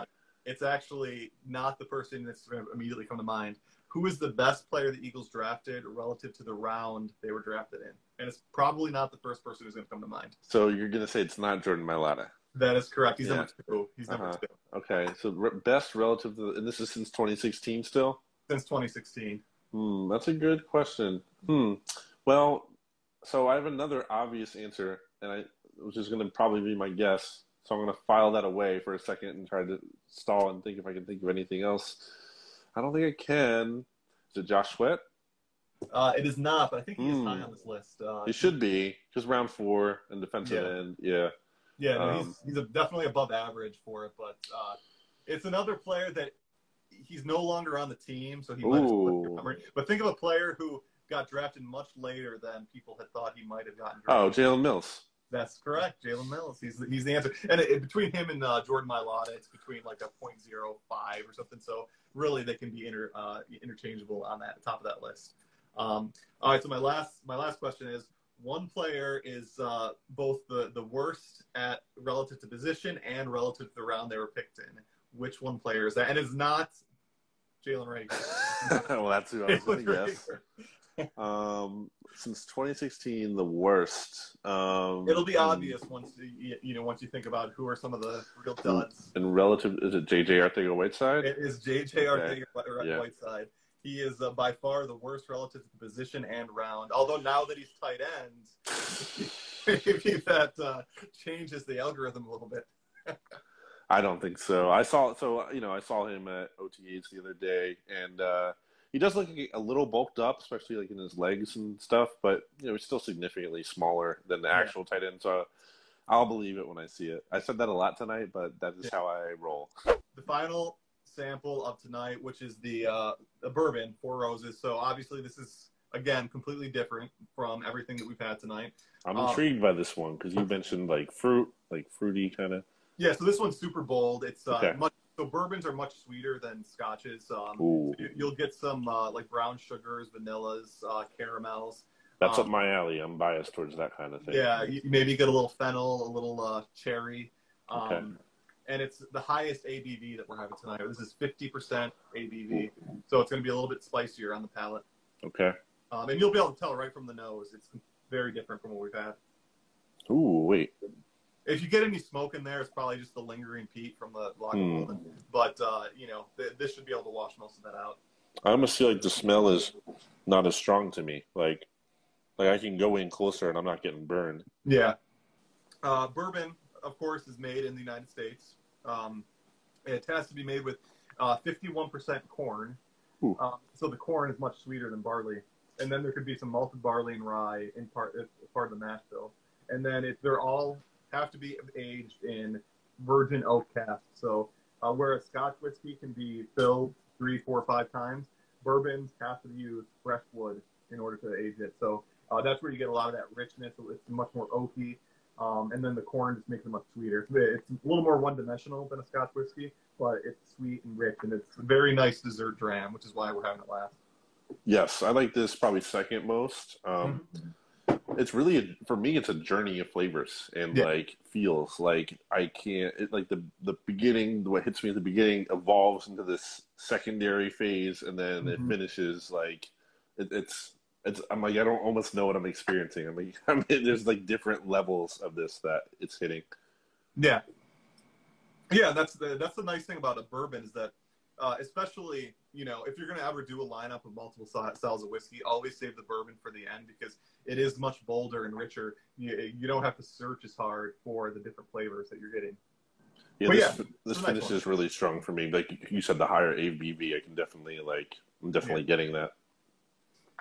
It's actually not the person that's to immediately come to mind. Who is the best player the Eagles drafted relative to the round they were drafted in? And it's probably not the first person who's going to come to mind. So you're gonna say it's not Jordan Mailata? That is correct. He's Yeah. number two. He's number Uh-huh. two Okay. So re- best relative to, and this is since 2016 still. since 2016. Hmm. That's a good question. Hmm. Well, so I have another obvious answer, and I which is gonna probably be my guess. So I'm gonna file that away for a second and try to stall and think if I can think of anything else. I don't think I can. Is it Josh Sweat? Uh, it is not, but I think he is Hmm. high on this list. Uh, He should be because round four and defensive Yeah. end. Yeah. Yeah, no, Um, he's, he's a, definitely above average for it, but uh, it's another player that he's no longer on the team, so he might have your memory. But think of a player who got drafted much later than people had thought he might have gotten Oh. Jalen Mills. That's correct, Jalen Mills. He's the, he's the answer. And it- between him and uh, Jordan Mailata, it's between like a .05 or something. So really, they can be inter, uh, interchangeable on that top of that list. Um, all right. So my last my last question is: one player is uh, both the the worst at relative to position and relative to the round they were picked in. Which one player is that? And it's not Jalen Reagor. well, that's who I was going to guess. Um, since 2016, the worst. Um, It'll be and- obvious once you, you know once you think about who are some of the real duds. And relative, is it JJ Arcega-Whiteside? It is JJ Arcega right Yeah. He is uh, by far the worst relative to the position and round. Although now that he's tight end, maybe that uh, changes the algorithm a little bit. I don't think so. I saw so you know I saw him at OTAs the other day, and uh, he does look a little bulked up, especially like in his legs and stuff. But you know he's still significantly smaller than the Yeah. actual tight end. So I'll believe it when I see it. I said that a lot tonight, but that is Yeah. how I roll. The final sample of tonight, which is the uh, the bourbon Four Roses. So obviously this is again completely different from everything that we've had tonight. I'm Um, intrigued by this one because you mentioned like fruit, like fruity kind of. Yeah, so this one's super bold. It's uh, Okay. much so bourbons are much sweeter than scotches. Um, Ooh, you- you'll get some uh, like brown sugars, vanillas, uh, caramels. that's um, up my alley. I'm biased towards that kind of thing. Yeah, you maybe get a little fennel, a little uh, cherry. Um, Okay. And it's the highest ABV that we're having tonight. This is 50% ABV. So it's going to be a little bit spicier on the palate. Okay. Um, and you'll be able to tell right from the nose. It's very different from what we've had. Ooh, wait. If you get any smoke in there, it's probably just the lingering peat from the Hmm. Lagavulin. But, uh, you know, th- this should be able to wash most of that out. I almost feel like the smell is not as strong to me. Like, like I can go in closer and I'm not getting burned. Yeah. Uh, bourbon, of course, is made in the United States. Um, it has to be made with uh, 51% corn. Um, so the corn is much sweeter than barley. and then there could be some malted barley and rye in part as part of the mash bill, and then it, they're all have to be aged in virgin oak casks. So uh, whereas Scotch whiskey can be filled three, four, five times, bourbons have to use fresh wood in order to age it. So uh, that's where you get a lot of that richness. It's much more oaky. Um, and then the corn just makes it much sweeter. It's a little more one-dimensional than a Scotch whiskey, but it's sweet and rich, and it's a very nice dessert dram, which is why we're having it last. Yes, I like this probably second most. Um, mm-hmm. It's really a, for me, it's a journey of flavors and yeah. like feels. Like I can't it, like the the beginning. What hits me at the beginning evolves into this secondary phase, and then mm-hmm. it finishes like it, it's it's I'm like I don't almost know what I'm experiencing. I'm like I mean, there's like different levels of this that it's hitting. Yeah, yeah. That's the that's the nice thing about a bourbon is that, uh, especially you know if you're gonna ever do a lineup of multiple styles of whiskey, always save the bourbon for the end because it is much bolder and richer. You you don't have to search as hard for the different flavors that you're getting. Yeah, this, yeah, this finish nice is really strong for me. Like you said, the higher ABV, I can definitely like. I'm definitely yeah. getting that.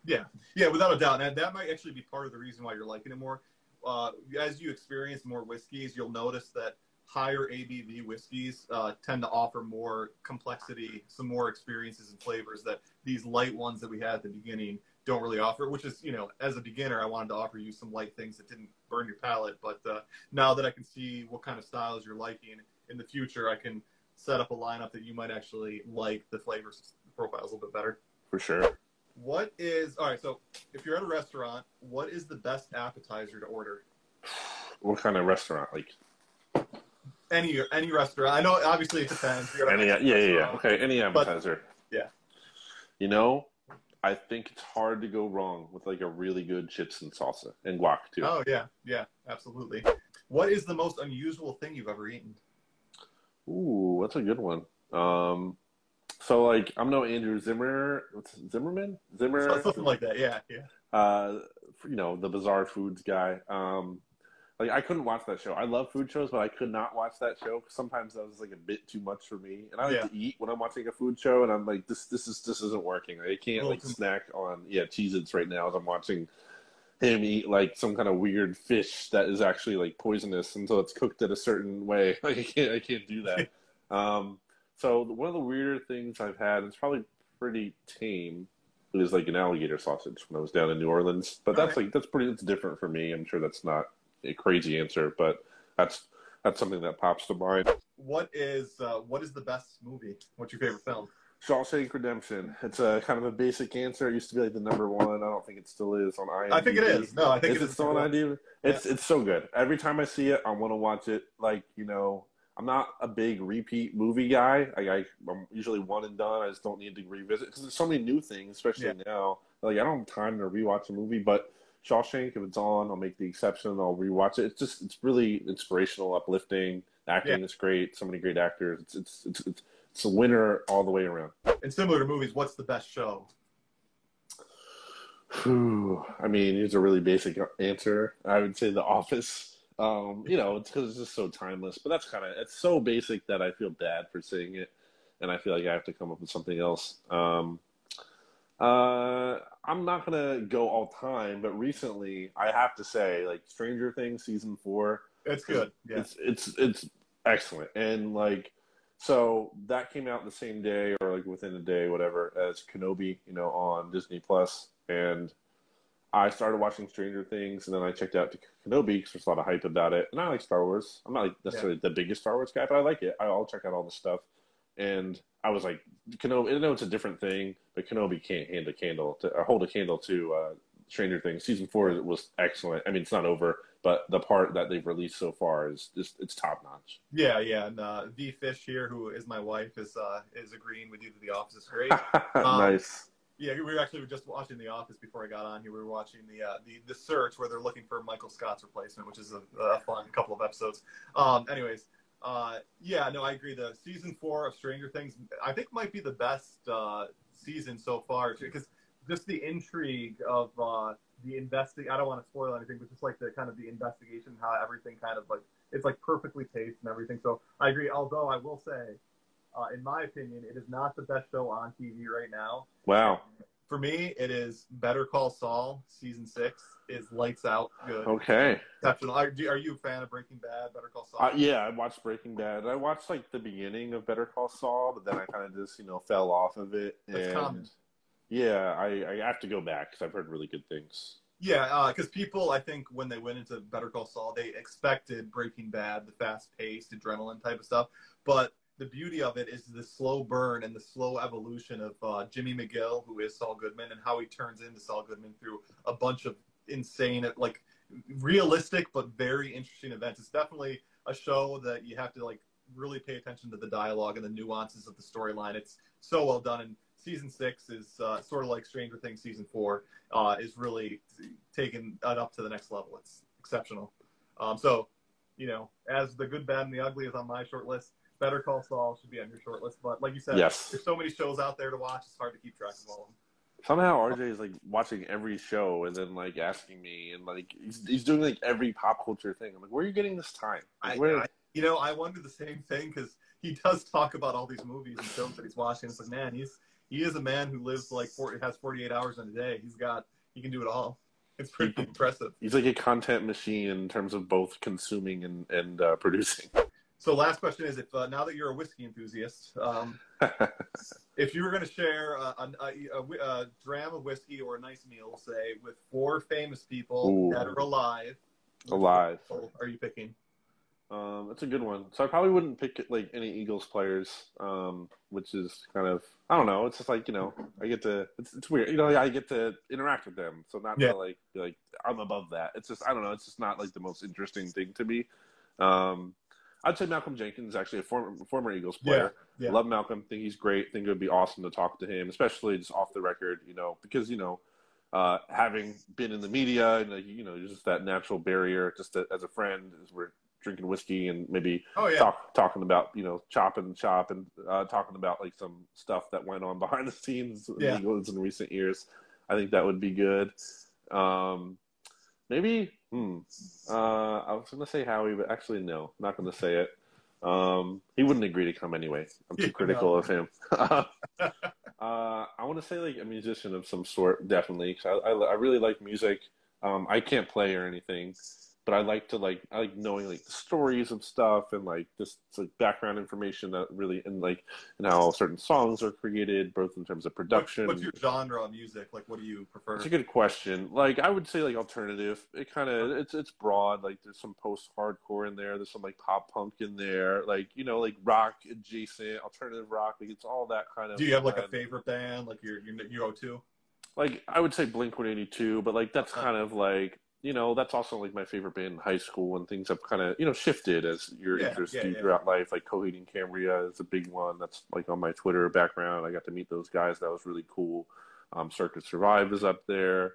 Yeah, yeah, without a doubt. And that might actually be part of the reason why you're liking it more. Uh, as you experience more whiskeys, you'll notice that higher ABV whiskeys uh, tend to offer more complexity, some more experiences and flavors that these light ones that we had at the beginning don't really offer. Which is, you know, as a beginner, I wanted to offer you some light things that didn't burn your palate. But uh, now that I can see what kind of styles you're liking in the future, I can set up a lineup that you might actually like the flavors profiles a little bit better. For sure. What is all right? So, if you're at a restaurant, what is the best appetizer to order? What kind of restaurant? Like any any restaurant. I know obviously it depends. Any, yeah, yeah, yeah. Okay, any appetizer. But, yeah. You know, I think it's hard to go wrong with like a really good chips and salsa and guac too. Oh yeah, yeah, absolutely. What is the most unusual thing you've ever eaten? Ooh, that's a good one. Um, so like I'm no Andrew Zimmer, what's Zimmerman, Zimmer, something like that. Yeah, yeah. Uh, you know the bizarre foods guy. Um, like I couldn't watch that show. I love food shows, but I could not watch that show. Sometimes that was like a bit too much for me. And I like yeah. to eat when I'm watching a food show, and I'm like, this this is this isn't working. I can't like snack on yeah Cheez-Its right now as I'm watching him eat like some kind of weird fish that is actually like poisonous until it's cooked in a certain way. Like I can't I can't do that. um, so one of the weirder things I've had, it's probably pretty tame, is like an alligator sausage when I was down in New Orleans. But that's like that's pretty. It's different for me. I'm sure that's not a crazy answer, but that's that's something that pops to mind. What is uh, what is the best movie? What's your favorite film? Shawshank Redemption. It's a kind of a basic answer. It used to be like the number one. I don't think it still is on IMDb. I think it is. No, I think is it, it still on IMDb. It's yeah. it's so good. Every time I see it, I want to watch it. Like you know, I'm not a big repeat movie guy. I, I am usually one and done. I just don't need to revisit because there's so many new things, especially yeah. now. Like I don't have time to rewatch a movie, but Shawshank, if it's on, I'll make the exception. I'll rewatch it. It's just it's really inspirational, uplifting. Acting yeah. is great. So many great actors. It's, it's it's it's it's a winner all the way around. And similar to movies, what's the best show? Whew. I mean, it's a really basic answer. I would say The Office. Um, you know, it's because it's just so timeless. But that's kind of it's so basic that I feel bad for saying it, and I feel like I have to come up with something else. Um, uh, I'm not gonna go all time, but recently I have to say, like Stranger Things season four. It's good. Yeah. It's it's it's excellent, and like so that came out the same day or like within a day, whatever, as Kenobi, you know, on Disney Plus, and I started watching Stranger Things, and then I checked out to Kenobi because there's a lot of hype about it, and I like Star Wars. I'm not like necessarily yeah. the biggest Star Wars guy, but I like it. I'll check out all the stuff, and I was like, Kenobi. I know it's a different thing, but Kenobi can't hand a candle to or hold a candle to uh, Stranger Things. Season four was excellent. I mean, it's not over, but the part that they've released so far is just it's top notch. Yeah, yeah. And uh, V Fish here, who is my wife, is uh, is agreeing with you that The Office is great. Um, nice. Yeah, we were actually just watching The Office before I got on here. We were watching the uh, the the search where they're looking for Michael Scott's replacement, which is a, a fun couple of episodes. Um, anyways, uh, yeah, no, I agree. The season four of Stranger Things, I think, might be the best uh, season so far because just the intrigue of uh, the investing. I don't want to spoil anything, but just like the kind of the investigation, how everything kind of like it's like perfectly paced and everything. So I agree. Although I will say, uh, in my opinion, it is not the best show on TV right now. Wow. for me, it is Better Call Saul season six is lights out good. Okay. Exceptional. Are, are you a fan of Breaking Bad? Better Call Saul. Uh, yeah, I watched Breaking Bad. I watched like the beginning of Better Call Saul, but then I kind of just you know fell off of it. That's and common. yeah, I, I have to go back because I've heard really good things. Yeah, because people, I think, when they went into Better Call Saul, they expected Breaking Bad, the fast-paced adrenaline type of stuff. But the beauty of it is the slow burn and the slow evolution of uh, Jimmy McGill, who is Saul Goodman, and how he turns into Saul Goodman through a bunch of insane, like realistic but very interesting events. It's definitely a show that you have to like really pay attention to the dialogue and the nuances of the storyline. It's so well done, and season six is uh, sort of like Stranger Things season four uh, is really taking it up to the next level. It's exceptional. Um, so, you know, as the good, bad, and the ugly is on my short list, Better Call Saul should be on your short list. But like you said, Yes. there's so many shows out there to watch. It's hard to keep track of all of them. Somehow RJ is like watching every show and then like asking me and like he's, he's doing like every pop culture thing. I'm like, where are you getting this time? Like, I, I, you know, I wonder the same thing because he does talk about all these movies and films that he's watching. It's like, man, he's he is a man who lives like 40, has 48 hours in a day. He's got he can do it all. It's pretty impressive. he's like a content machine in terms of both consuming and and uh, producing. So, last question is: If uh, now that you're a whiskey enthusiast, um, if you were going to share a, a, a, a, dram of whiskey or a nice meal, say with four famous people Ooh. that are alive, Alive. are you picking? Um, that's a good one. So I probably wouldn't pick like any Eagles players, um, which is kind of I don't know. It's just like you know I get to it's it's weird. You know I get to interact with them, so not Yeah. to like like I'm above that. It's just I don't know. It's just not like the most interesting thing to me. Um, I'd say Malcolm Jenkins, actually a former former Eagles player. Yeah. Love Malcolm. Think he's great. Think it would be awesome to talk to him, especially just off the record. You know because you know. Uh, having been in the media and like, you know just that natural barrier just to, as a friend as we're drinking whiskey and maybe Oh yeah, talk, talking about you know chop and chop and uh, talking about like some stuff that went on behind the scenes in Yeah. in recent years. I think that would be good. Um, maybe hmm, uh, I was going to say Howie, but actually no, not going to say it. Um, he wouldn't agree to come anyway. I'm too critical of him. uh, I want to say like a musician of some sort, definitely. 'cause I, I, I really like music. Um, I can't play or anything, but I like to like I like knowing like the stories of stuff and like this like background information that really and like and how certain songs are created, both in terms of production. what's your genre of music? Like, what do you prefer? It's a good question. Like I would say, like alternative. It kind of it's it's broad. Like there's some post hardcore in there. There's some like pop punk in there. Like you know, like rock adjacent, alternative rock. Like it's all that kind of. Do you have like a favorite band, like your your, your O2? Like I would say Blink One Eighty Two, but like that's Uh-huh. kind of like you know that's also like my favorite band in high school when things have kind of you know shifted as your Yeah, interests yeah, do yeah. throughout life. Like Coheed and Cambria is a big one. That's like on my Twitter background. I got to meet those guys. That was really cool. Um, Circa Survive is up there.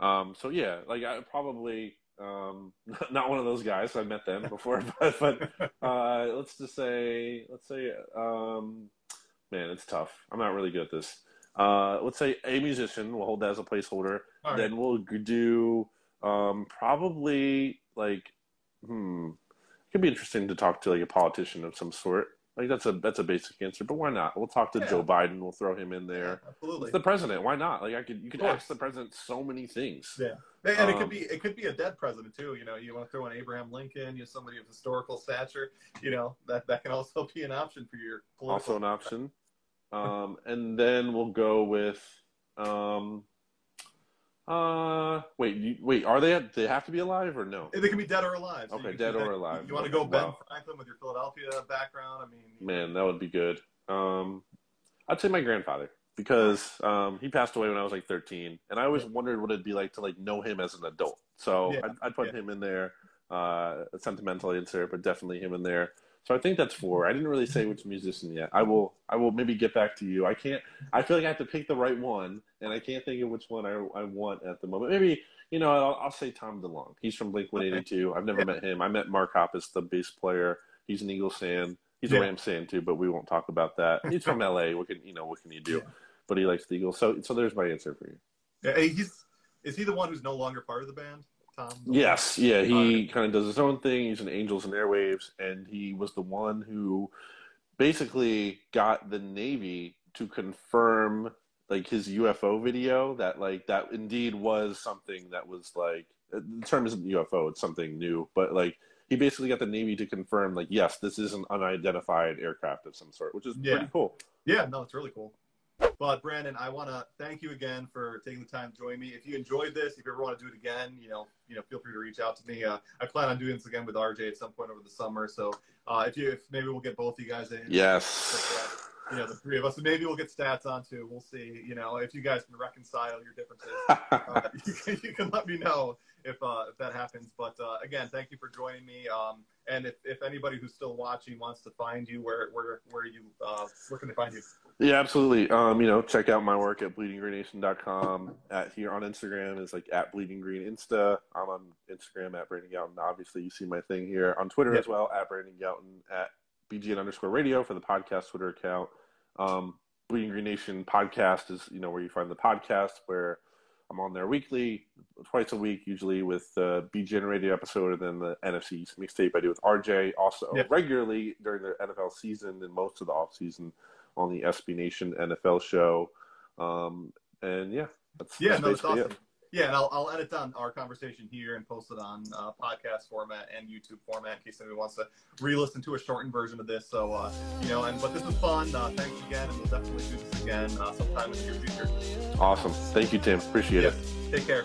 Um, so yeah, like I probably um, not one of those guys. I met them before, but, but uh, let's just say let's say um, man, it's tough. I'm not really good at this. Uh, let's say a musician. We'll hold that as a placeholder. Right. Then we'll do um, probably like hmm. It could be interesting to talk to like a politician of some sort. Like that's a that's a basic answer, but why not? We'll talk to Yeah. Joe Biden. We'll throw him in there. Absolutely. It's the president. Why not? Like I could you could ask the president so many things. Yeah, and it Um, could be it could be a dead president too. You know, you want to throw in Abraham Lincoln, you know, somebody of historical stature. You know, that that can also be an option for your political. also an option. Um, and then we'll go with um, uh, wait, you, wait, are they? They have to be alive or no? They can be dead or alive. So Okay, dead or alive. You want to go Ben Wow. Franklin with your Philadelphia background? I mean, Man, that would be good. Um, I'd say my grandfather because um, he passed away when I was like 13, and I always wondered what it'd be like to like know him as an adult. So Yeah, I'd, I'd put yeah. him in there. Uh, a sentimental answer, but definitely him in there. So I think that's four. I didn't really say which musician yet. I will. I will maybe get back to you. I can't. I feel like I have to pick the right one, and I can't think of which one I, I want at the moment. Maybe you know. I'll, I'll say Tom DeLonge. He's from Blink One Eighty Two. I've never Yeah. met him. I met Mark Hoppus, the bass player. He's an Eagles fan. He's Yeah. a Rams fan too, but we won't talk about that. He's from LA. What can you know? What can you do? Yeah. But he likes the Eagles. So so there's my answer for you. yeah, he's is he the one who's no longer part of the band? Tom. Yes, yeah, he kind of does his own thing. He's in Angels and Airwaves, and he was the one who basically got the Navy to confirm like his UFO video that like that indeed was something that was like uh, the term isn't UFO, it's something new, but like he basically got the Navy to confirm like yes, this is an unidentified aircraft of some sort, which is Yeah. pretty cool. Yeah, no, it's really cool. But Brandon, I want to thank you again for taking the time to join me. If you enjoyed this, if you ever want to do it again, you know, you know, feel free to reach out to me. Uh, I plan on doing this again with RJ at some point over the summer. So uh, if you, if maybe we'll get both of you guys in. Yes. You know, the three of us, and maybe we'll get stats on too. We'll see. You know, if you guys can reconcile your differences, uh, you, can, you can let me know if uh, if that happens. But uh, again, thank you for joining me. Um, and if, if anybody who's still watching wants to find you, where where where you uh, where can they find you? Yeah, absolutely. Um, you know, check out my work at bleedinggreenNation.com. At here on Instagram is like at Bleeding Green Insta. I'm on Instagram at Brandon Gowton. Obviously, you see my thing here on Twitter as well at Brandon Gowton at BGN underscore radio for the podcast Twitter account. Um, Bleeding Green Nation podcast is you know where you find the podcast where I'm on there weekly, twice a week usually with the BGN radio episode and then the NFC mixtape I do with RJ. Also Yep. regularly during the NFL season and most of the off season on the SB Nation NFL show. Um, and yeah, that's, Yeah, that's no, awesome. it. Yeah, and I'll, I'll edit down our conversation here and post it on uh, podcast format and YouTube format in case anybody wants to re-listen to a shortened version of this. So, uh, you know, and but this was fun. Uh, thanks again, and we'll definitely do this again uh, sometime in the near future. Awesome. Thank you, Tim. Appreciate Yeah, it. take care.